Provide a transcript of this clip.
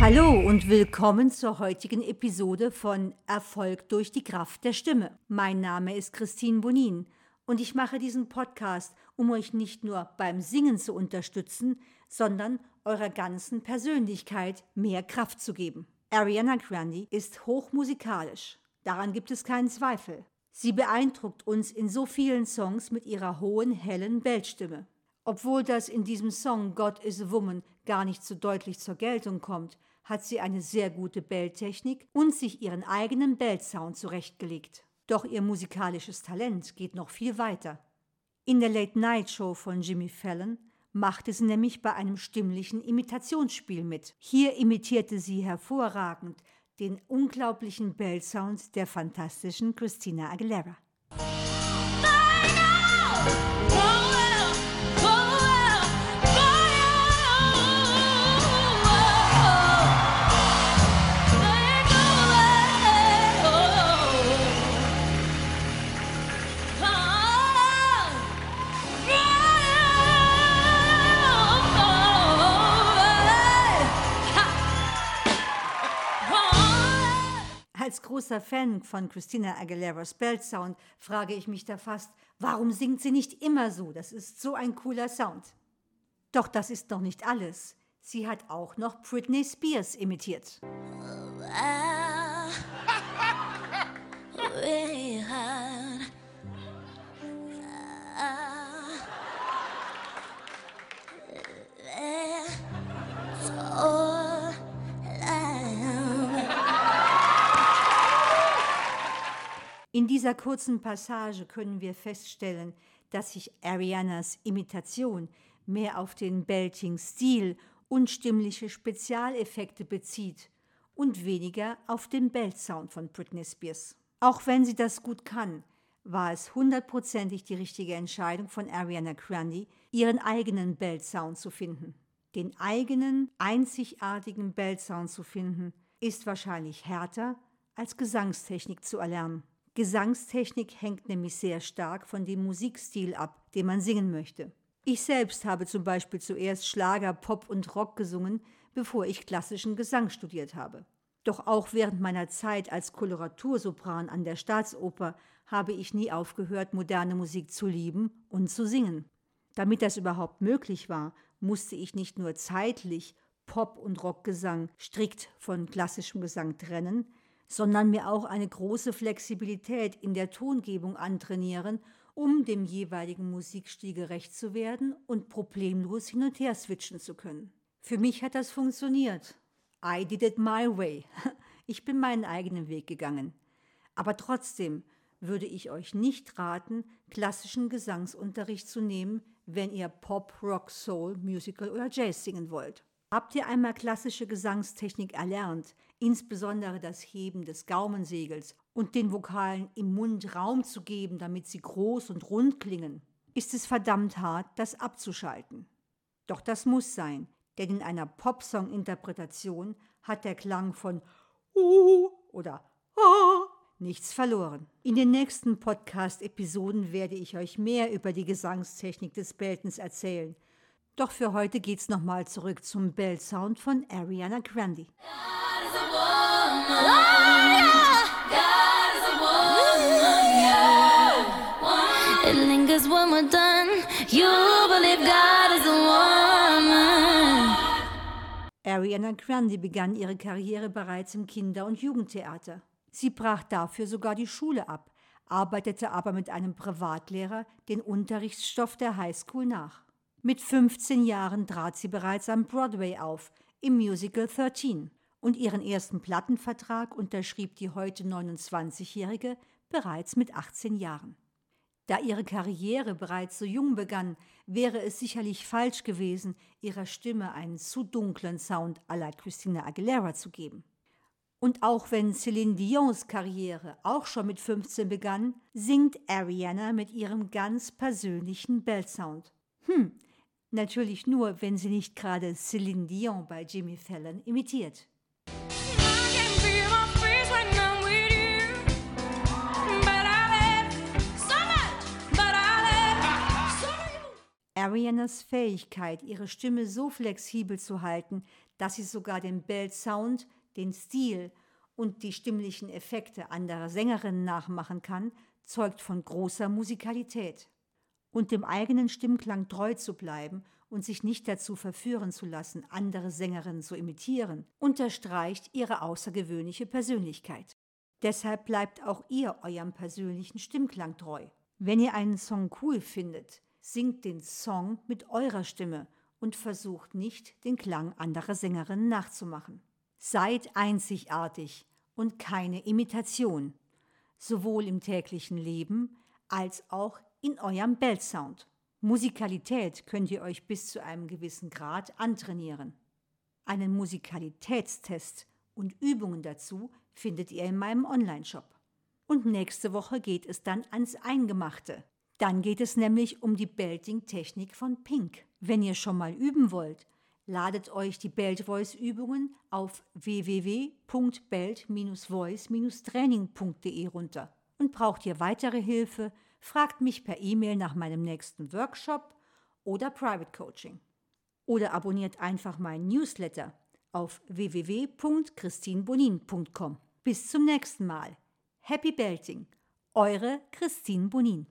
Hallo und willkommen zur heutigen Episode von Erfolg durch die Kraft der Stimme. Mein Name ist Christine Bonin und ich mache diesen Podcast, um euch nicht nur beim Singen zu unterstützen, sondern eurer ganzen Persönlichkeit mehr Kraft zu geben. Ariana Grande ist hochmusikalisch, daran gibt es keinen Zweifel. Sie beeindruckt uns in so vielen Songs mit ihrer hohen, hellen Bellstimme. Obwohl das in diesem Song God is a Woman gar nicht so deutlich zur Geltung kommt, hat sie eine sehr gute Belltechnik und sich ihren eigenen Bellsound zurechtgelegt. Doch ihr musikalisches Talent geht noch viel weiter. In der Late Night Show von Jimmy Fallon machte sie nämlich bei einem stimmlichen Imitationsspiel mit. Hier imitierte sie hervorragend den unglaublichen Bellsound der fantastischen Christina Aguilera. Großer Fan von Christina Aguileras Bellsound frage ich mich da fast, warum singt sie nicht immer so? Das ist so ein cooler Sound. Doch das ist noch nicht alles. Sie hat auch noch Britney Spears imitiert. We had In dieser kurzen Passage können wir feststellen, dass sich Arianas Imitation mehr auf den Belting-Stil und stimmliche Spezialeffekte bezieht und weniger auf den Belt-Sound von Britney Spears. Auch wenn sie das gut kann, war es hundertprozentig die richtige Entscheidung von Ariana Grande, ihren eigenen Belt-Sound zu finden. Den eigenen, einzigartigen Belt-Sound zu finden, ist wahrscheinlich härter als Gesangstechnik zu erlernen. Gesangstechnik hängt nämlich sehr stark von dem Musikstil ab, den man singen möchte. Ich selbst habe zum Beispiel zuerst Schlager, Pop und Rock gesungen, bevor ich klassischen Gesang studiert habe. Doch auch während meiner Zeit als Koloratursopran an der Staatsoper habe ich nie aufgehört, moderne Musik zu lieben und zu singen. Damit das überhaupt möglich war, musste ich nicht nur zeitlich Pop- und Rockgesang strikt von klassischem Gesang trennen, sondern mir auch eine große Flexibilität in der Tongebung antrainieren, um dem jeweiligen Musikstil gerecht zu werden und problemlos hin und her switchen zu können. Für mich hat das funktioniert. I did it my way. Ich bin meinen eigenen Weg gegangen. Aber trotzdem würde ich euch nicht raten, klassischen Gesangsunterricht zu nehmen, wenn ihr Pop, Rock, Soul, Musical oder Jazz singen wollt. Habt ihr einmal klassische Gesangstechnik erlernt, insbesondere das Heben des Gaumensegels und den Vokalen im Mund Raum zu geben, damit sie groß und rund klingen, ist es verdammt hart, das abzuschalten. Doch das muss sein, denn in einer Popsong-Interpretation hat der Klang von Uh oder Ah nichts verloren. In den nächsten Podcast-Episoden werde ich euch mehr über die Gesangstechnik des Beltens erzählen. Doch für heute geht's nochmal zurück zum Bell-Sound von Ariana Grande. God is a woman. God is a woman. Yeah. It lingers when we're done. You believe God is a woman. Ariana Grande begann ihre Karriere bereits im Kinder- und Jugendtheater. Sie brach dafür sogar die Schule ab, arbeitete aber mit einem Privatlehrer den Unterrichtsstoff der Highschool nach. Mit 15 Jahren trat sie bereits am Broadway auf, im Musical 13. Und ihren ersten Plattenvertrag unterschrieb die heute 29-Jährige bereits mit 18 Jahren. Da ihre Karriere bereits so jung begann, wäre es sicherlich falsch gewesen, ihrer Stimme einen zu dunklen Sound à la Christina Aguilera zu geben. Und auch wenn Celine Dions Karriere auch schon mit 15 begann, singt Ariana mit ihrem ganz persönlichen Bellsound. Hm, Natürlich nur, wenn sie nicht gerade Celine Dion bei Jimmy Fallon imitiert. Arianas Fähigkeit, ihre Stimme so flexibel zu halten, dass sie sogar den Belt-Sound, den Stil und die stimmlichen Effekte anderer Sängerinnen nachmachen kann, zeugt von großer Musikalität. Und dem eigenen Stimmklang treu zu bleiben und sich nicht dazu verführen zu lassen, andere Sängerinnen zu imitieren, unterstreicht ihre außergewöhnliche Persönlichkeit. Deshalb bleibt auch ihr eurem persönlichen Stimmklang treu. Wenn ihr einen Song cool findet, singt den Song mit eurer Stimme und versucht nicht, den Klang anderer Sängerinnen nachzumachen. Seid einzigartig und keine Imitation, sowohl im täglichen Leben als auch in eurem Bellsound. Musikalität könnt ihr euch bis zu einem gewissen Grad antrainieren. Einen Musikalitätstest und Übungen dazu findet ihr in meinem Onlineshop. Und nächste Woche geht es dann ans Eingemachte. Dann geht es nämlich um die Belting-Technik von Pink. Wenn ihr schon mal üben wollt, ladet euch die Belt Voice Übungen auf www.belt-voice-training.de runter. Und braucht ihr weitere Hilfe, fragt mich per E-Mail nach meinem nächsten Workshop oder Private Coaching. Oder abonniert einfach meinen Newsletter auf www.christinbonin.com. Bis zum nächsten Mal. Happy Belting. Eure Christine Bonin.